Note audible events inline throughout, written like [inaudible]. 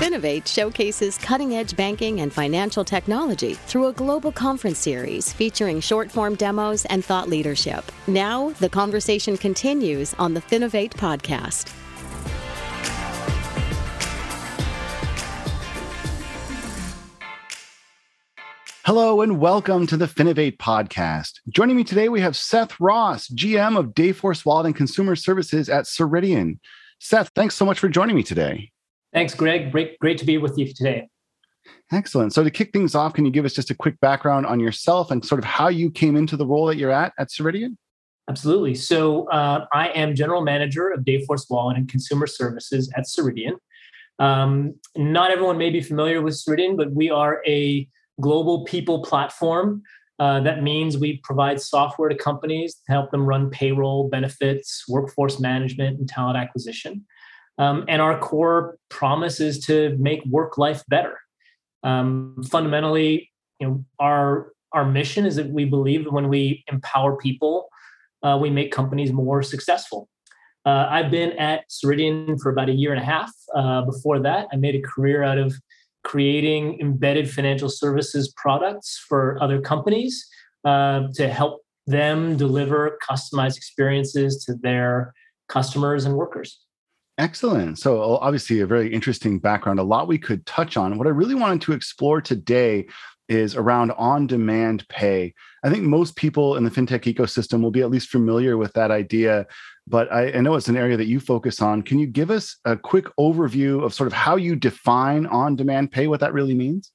Finovate showcases cutting edge banking and financial technology through a global conference series featuring short form demos and thought leadership. Now, the conversation continues on the Finovate podcast. Hello and welcome to the Finovate podcast. Joining me today, we have Seth Ross, GM of Dayforce Wallet and Consumer Services at Ceridian. Seth, thanks so much for joining me today. Thanks, Greg. Great, great to be with you today. Excellent. So, to kick things off, can you give us just a quick background on yourself and sort of how you came into the role that you're at at Ceridian? Absolutely. So, uh, I am general manager of Dayforce Wallet and Consumer Services at Ceridian. Um, not everyone may be familiar with Ceridian, but we are a global people platform. Uh, that means we provide software to companies to help them run payroll, benefits, workforce management, and talent acquisition. Um, and our core promise is to make work life better. Um, fundamentally, you know, our our mission is that we believe that when we empower people, uh, we make companies more successful. Uh, I've been at Ceridian for about a year and a half. Uh, before that, I made a career out of creating embedded financial services products for other companies uh, to help them deliver customized experiences to their customers and workers. Excellent. So, obviously, a very interesting background, a lot we could touch on. What I really wanted to explore today is around on demand pay. I think most people in the fintech ecosystem will be at least familiar with that idea but I, I, know it's an area that you focus on. Can you give us a quick overview of sort of how you define on-demand pay, what that really means?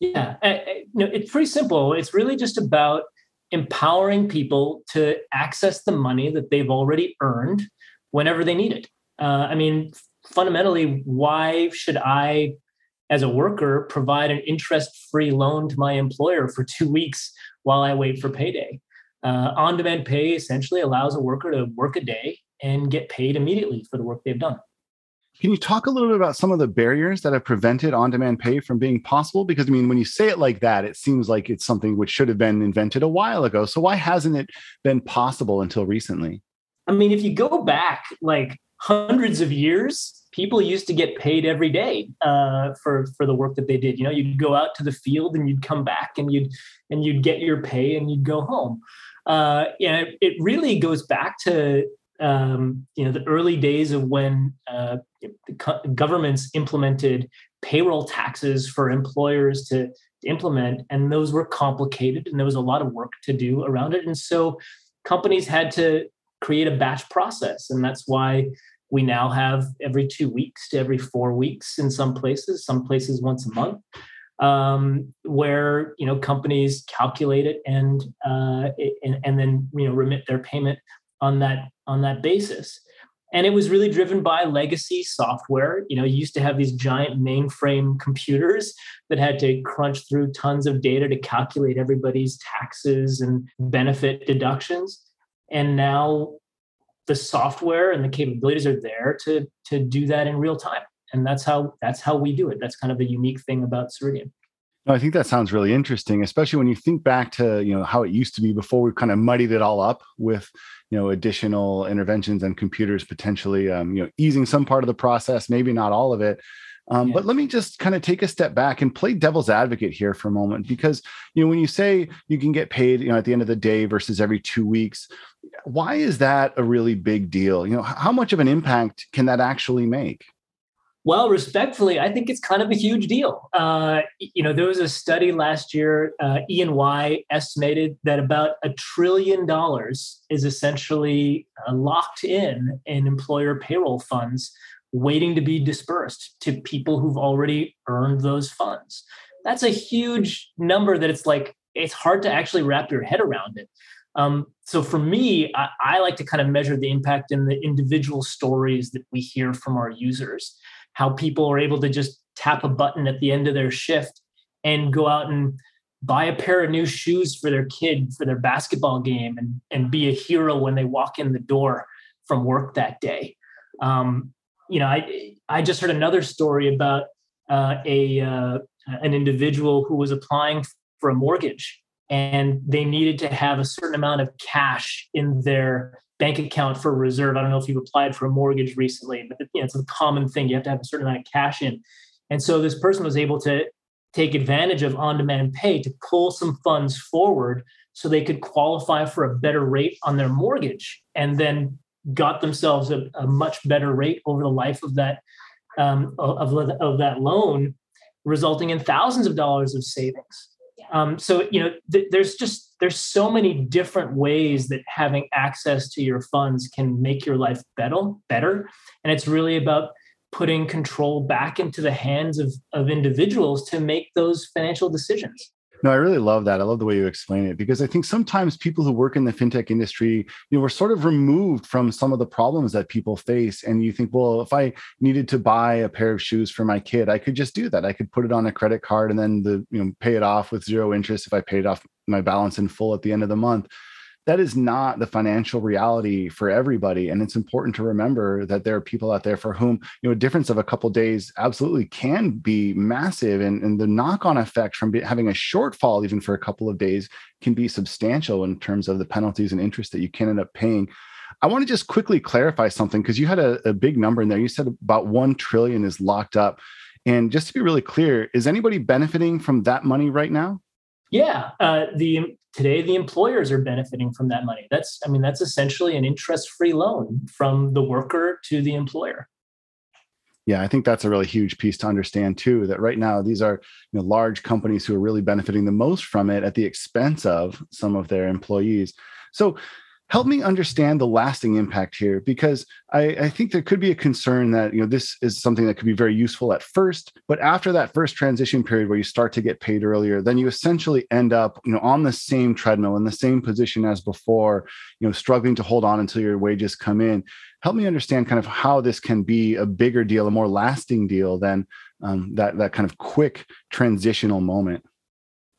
Yeah, I, I, you know, it's pretty simple. It's really just about empowering people to access the money that they've already earned whenever they need it. Uh, I mean, fundamentally, why should I, as a worker, provide an interest-free loan to my employer for [laughs] two weeks while I wait for payday? Uh, on demand pay essentially allows a worker to work a day and get paid immediately for the work they've done. Can you talk a little bit about some of the barriers that have prevented on demand pay from being possible? Because, I mean, when you say it like that, it seems like it's something which should have been invented a while ago. So, why hasn't it been possible until recently? I mean, if you go back like hundreds of years, people used to get paid every day uh, for for the work that they did. You know, you'd go out to the field and you'd come back and you'd and you'd get your pay and you'd go home uh, yeah, it really goes back to um, you know the early days of when uh, governments implemented payroll taxes for employers to, to implement, and those were complicated, and there was a lot of work to do around it, and so companies had to create a batch process, and that's why we now have every two weeks to every four weeks in some places, some places once a month um, where you know companies calculate it and, uh, and and then you know remit their payment on that on that basis. And it was really driven by legacy software. You know, you used to have these giant mainframe computers that had to crunch through tons of data to calculate everybody's taxes and benefit deductions. And now the software and the capabilities are there to to do that in real time and that's how that's how we do it that's kind of a unique thing about ceridian no, I think that sounds really interesting, especially when you think back to you know how it used to be before we kind of muddied it all up with you know additional interventions and computers potentially um, you know easing some part of the process, maybe not all of it. Um, yeah. But let me just kind of take a step back and play devil's advocate here for a moment, because you know when you say you can get paid, you know, at the end of the day versus every two weeks, why is that a really big deal? You know, how much of an impact can that actually make? Well, respectfully, I think it's kind of a huge deal. Uh, you know, there was a study last year. Uh, E&Y estimated that about a trillion dollars is essentially uh, locked in in employer payroll funds, waiting to be dispersed to people who've already earned those funds. That's a huge number. That it's like it's hard to actually wrap your head around it. Um, so for me, I, I like to kind of measure the impact in the individual stories that we hear from our users how people are able to just tap a button at the end of their shift and go out and buy a pair of new shoes for their kid for their basketball game and, and be a hero when they walk in the door from work that day. Um, you know, I I just heard another story about uh, a uh, an individual who was applying for a mortgage and they needed to have a certain amount of cash in their bank account for reserve. I don't know if you've applied for a mortgage recently, but you know, it's a common thing. You have to have a certain amount of cash in. And so this person was able to take advantage of on demand pay to pull some funds forward so they could qualify for a better rate on their mortgage and then got themselves a, a much better rate over the life of that um, of, of that loan resulting in thousands of dollars of savings um, so you know th- there's just there's so many different ways that having access to your funds can make your life better better and it's really about putting control back into the hands of, of individuals to make those financial decisions. No, I really love that. I love the way you explain it because I think sometimes people who work in the fintech industry, you know, we're sort of removed from some of the problems that people face. And you think, well, if I needed to buy a pair of shoes for my kid, I could just do that. I could put it on a credit card and then the, you know, pay it off with zero interest if I paid off my balance in full at the end of the month that is not the financial reality for everybody and it's important to remember that there are people out there for whom you know a difference of a couple of days absolutely can be massive and, and the knock-on effect from having a shortfall even for a couple of days can be substantial in terms of the penalties and interest that you can end up paying I want to just quickly clarify something because you had a, a big number in there. You said about 1 trillion is locked up. And just to be really clear, is anybody benefiting from that money right now? Yeah, uh, the today the employers are benefiting from that money. That's I mean that's essentially an interest-free loan from the worker to the employer. Yeah, I think that's a really huge piece to understand too. That right now these are you know large companies who are really benefiting the most from it at the expense of some of their employees. So help me understand the lasting impact here because I, I, think there could be a concern that you know this is something that could be very useful at first but after that first transition period where you start to get paid earlier then you essentially end up you know on the same treadmill in the same position as before you know struggling to hold on until your wages come in help me understand kind of how this can be a bigger deal a more lasting deal than um, that that kind of quick transitional moment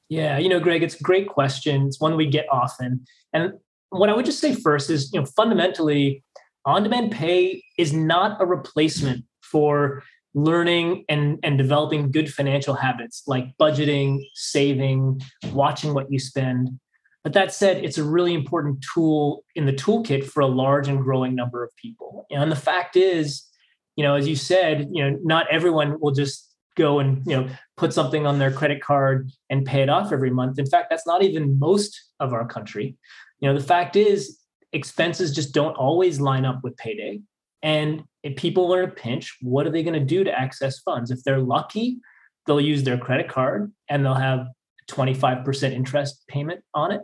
yeah, you know, Greg, it's a great question. It's one we get often. And what I would just say first is, you know, fundamentally, on-demand pay is not a replacement for learning and, and developing good financial habits like budgeting, saving, watching what you spend. But that said, it's a really important tool in the toolkit for a large and growing number of people. And the fact is, you know, as you said, you know, not everyone will just go and you know put something on their credit card and pay it off every month. In fact, that's not even most of our country you know the fact is expenses just don't always line up with payday. And if people are in a pinch what are they going to do to access funds? If they're lucky they'll use their credit card and they'll have 25% interest payment on it.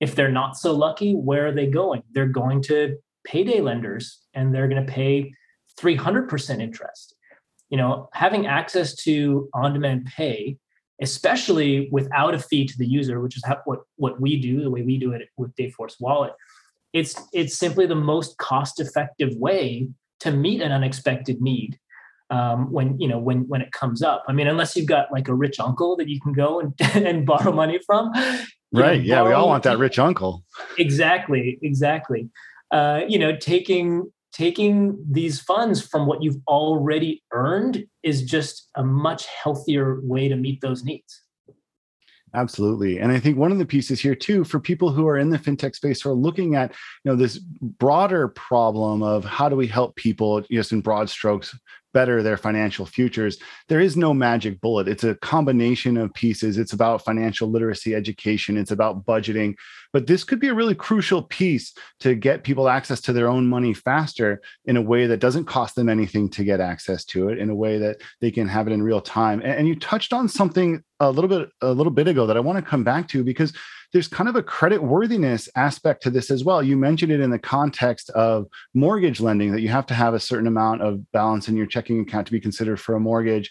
If they're not so lucky where are they going? They're going to payday lenders and they're going to pay 300% interest. You know having access to on demand pay especially without a fee to the user, which is how, what what we do, the way we do it with Dayforce Wallet. It's it's simply the most cost effective way to meet an unexpected need um, when you know when when it comes up. I mean, unless you've got like a rich uncle that you can go and, [laughs] and borrow money from. Right. Know, yeah, we all want that rich uncle. Exactly. Exactly. Uh, you know, taking taking these funds from what you've already earned is just a much healthier way to meet those needs. Absolutely. And I think one of the pieces here too for people who are in the fintech space who are looking at, you know, this broader problem of how do we help people just in broad strokes better their financial futures. There is no magic bullet. It's a combination of pieces. It's about financial literacy education, it's about budgeting. But this could be a really crucial piece to get people access to their own money faster in a way that doesn't cost them anything to get access to it, in a way that they can have it in real time. And, you touched on something a little bit a little bit ago that I want to come back to because there's kind of a credit worthiness aspect to this as well. You mentioned it in the context of mortgage lending that you have to have a certain amount of balance in your checking account to be considered for a mortgage.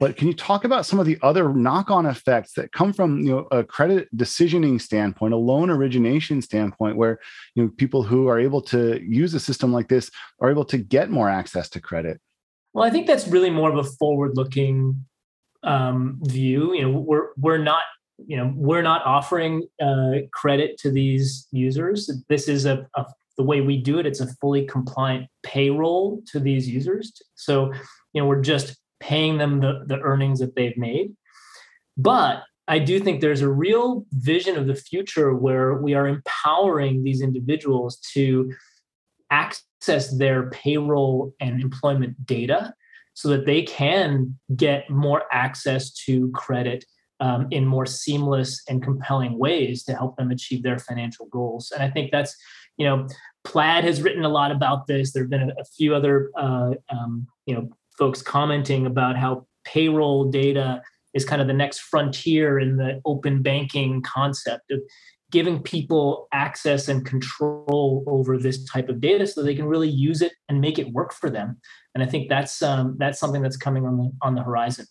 But can you talk about some of the other knock-on effects that come from you know a credit decisioning standpoint, a loan origination standpoint, where you know people who are able to use a system like this are able to get more access to credit? Well, I think that's really more of a forward-looking um, view. You know, we're we're not you know we're not offering uh, credit to these users. This is a, a, the way we do it. It's a fully compliant payroll to these users. So you know we're just paying them the, the earnings that they've made. But i do think there's a real vision of the future where we are empowering these individuals to access their payroll and employment data so that they can get more access to credit um, in more seamless and compelling ways to help them achieve their financial goals. And I think that's, you know, Plaid has written a lot about this. There have been a, a few other, uh, um, you know, folks commenting about how payroll data is kind of the next frontier in the open banking concept of giving people access and control over this type of data so they can really use it and make it work for them. And I think that's um, that's something that's coming on the on the horizon.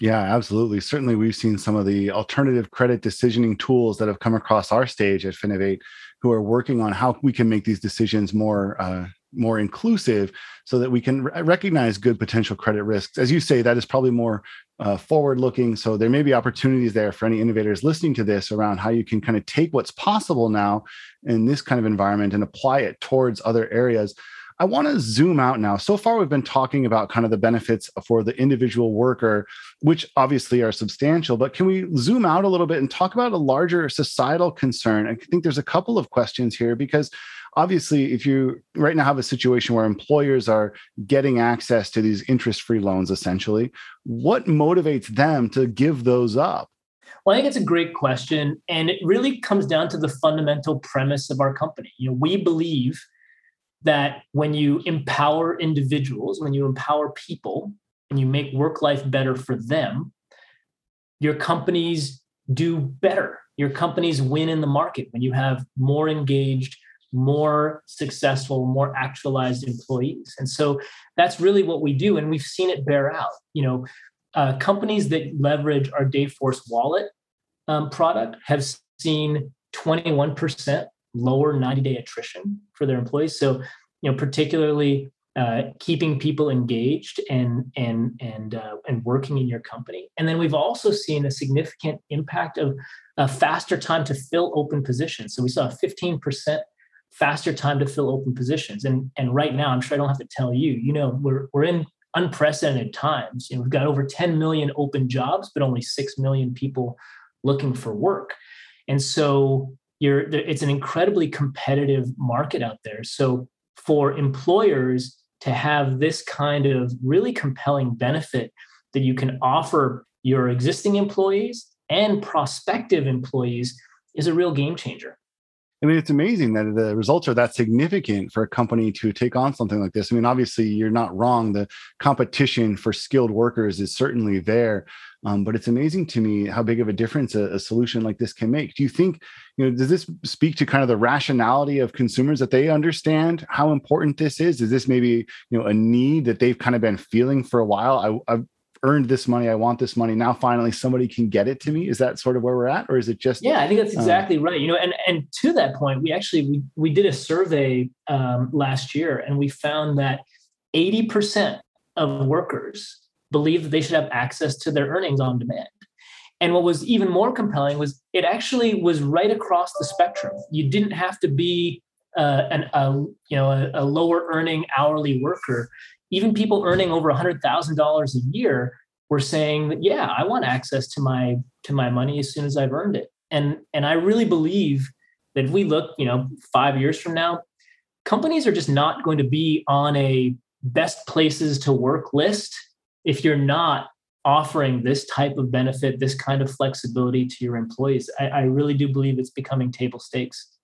Yeah, absolutely. Certainly, we've seen some of the alternative credit decisioning tools that have come across our stage at Finovate, who are working on how we can make these decisions more uh, more inclusive, so that we can recognize good potential credit risks. As you say, that is probably more uh, forward looking. So there may be opportunities there for any innovators listening to this around how you can kind of take what's possible now in this kind of environment and apply it towards other areas. I want to zoom out now. So far, we've been talking about kind of the benefits for the individual worker, which obviously are substantial, but can we zoom out a little bit and talk about a larger societal concern? I think there's a couple of questions here because obviously if you right now have a situation where employers are getting access to these interest-free loans essentially what motivates them to give those up well i think it's a great question and it really comes down to the fundamental premise of our company you know we believe that when you empower individuals, when you empower people, and you make work life better for them, your companies do better. Your companies win in the market when you have more engaged, more successful, more actualized employees. And so that's really what we do. And we've seen it bear out. You know, uh, companies that leverage our Dayforce wallet um, product have seen 21% lower 90 day attrition for their employees. So, you know, particularly uh, keeping people engaged and and and uh, and working in your company. And then we've also seen a significant impact of a faster time to fill open positions. So we saw a 15% faster time to fill open positions. And and right now, I'm sure I don't have to tell you, you know, we're we're in unprecedented times. You know, we've got over 10 million open jobs, but only 6 million people looking for work. And so you're it's an incredibly competitive market out there so for employers to have this kind of really compelling benefit that you can offer your existing employees and prospective employees is a real game changer I mean, it's amazing that the results are that significant for a company to take on something like this. I mean, obviously, you're not wrong. The competition for skilled workers is certainly there. Um, but it's amazing to me how big of a difference a, a, solution like this can make. Do you think, you know, does this speak to kind of the rationality of consumers that they understand how important this is? Is this maybe, you know, a need that they've kind of been feeling for a while? I, I've earned this money. I want this money. Now finally somebody can get it to me. Is that sort of where we're at? Or is it just Yeah, I think that's um, exactly um, right. You know, and and to that point, we actually we we did a survey um, last year and we found that 80% of workers believe that they should have access to their earnings on demand. And what was even more compelling was it actually was right across the spectrum. You didn't have to be uh, an, a you know a, a, lower earning hourly worker. Even people earning over hundred thousand dollars a year were saying that yeah, I want access to my to my money as soon as I've earned it. And and I really believe that if we look, you know, five years from now, companies are just not going to be on a best places to work list if you're not offering this type of benefit, this kind of flexibility to your employees, I, I really do believe it's becoming table stakes.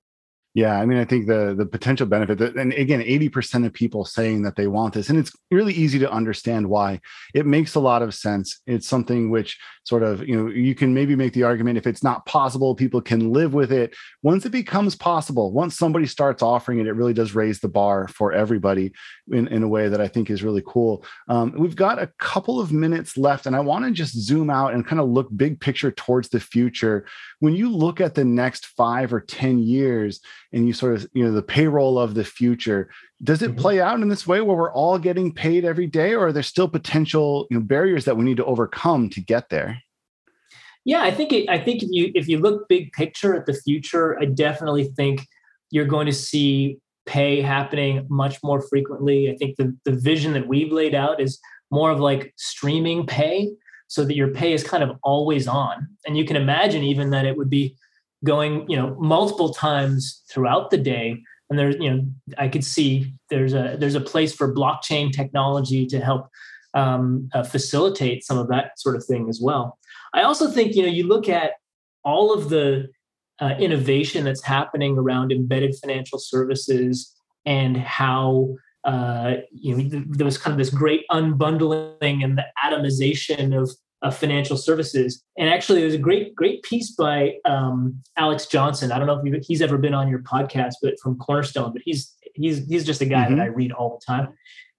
Yeah, I mean, I think the the potential benefit that, and again, eighty percent of people saying that they want this, and it's really easy to understand why. It makes a lot of sense. It's something which sort of you know you can maybe make the argument if it's not possible, people can live with it. Once it becomes possible, once somebody starts offering it, it really does raise the bar for everybody in, in a way that I think is really cool. Um, we've got a couple of minutes left, and I want to just zoom out and kind of look big picture towards the future. When you look at the next five or ten years and you sort of you know the payroll of the future does it mm-hmm. play out in this way where we're all getting paid every day or are there still potential you know barriers that we need to overcome to get there? Yeah i think it, i think if you if you look big picture at the future i definitely think you're going to see pay happening much more frequently. I think the, the vision that we've laid out is more of like streaming pay so that your pay is kind of always on. And you can imagine even that it would be going you know multiple times throughout the day and there's you know i could see there's a there's a place for blockchain technology to help um, uh, facilitate some of that sort of thing as well. I also think you know you look at all of the uh, innovation that's happening around embedded financial services and how uh, you know there was kind of this great unbundling and the atomization of, of financial services. And actually, there's a great great piece by um, Alex Johnson. I don't know if he's ever been on your podcast, but from Cornerstone. But he's he's he's just a guy mm-hmm. that I read all the time.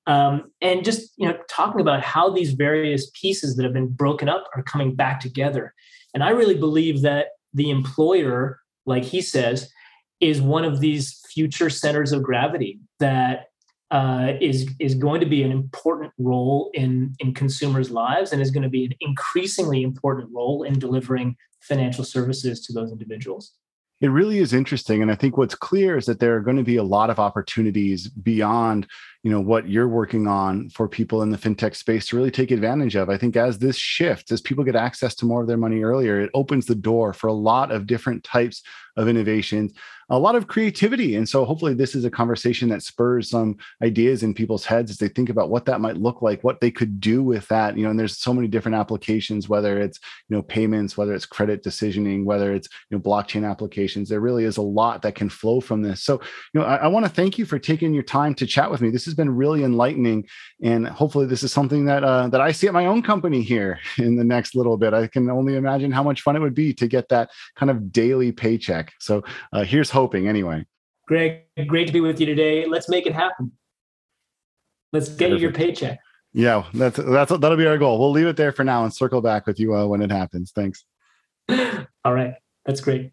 Um, and just you know talking about how these various pieces that have been broken up are coming back together. And I really believe that the employer, like he says, is one of these future centers of gravity that uh, is is going to be an important role in in consumers' lives and is going to be an increasingly important role in delivering financial services to those individuals. It really is interesting, and I think what's clear is that there are going to be a lot of opportunities beyond you know what you're working on for people in the fintech space to really take advantage of i think as this shifts as people get access to more of their money earlier it opens the door for a lot of different types of innovations a lot of creativity. And so hopefully this is a conversation that spurs some ideas in people's heads as they think about what that might look like what they could do with that you know and there's so many different applications whether it's you know payments whether it's credit decisioning whether it's you know blockchain applications. There really is a lot that can flow from this. So you know i, I want to thank you for taking your time to chat with me. This has been really enlightening, and hopefully, this is something that uh, that I see at my own company here [laughs] in the next little bit. I can only imagine how much fun it would be to get that kind of daily paycheck. So uh, here's hoping, anyway. Greg, great to be with you today. Let's make it happen. Let's get Perfect. you your paycheck. Yeah, that's that's that'll be our goal. We'll leave it there for now and circle back with you uh, when it happens. Thanks. [laughs] All right, that's great.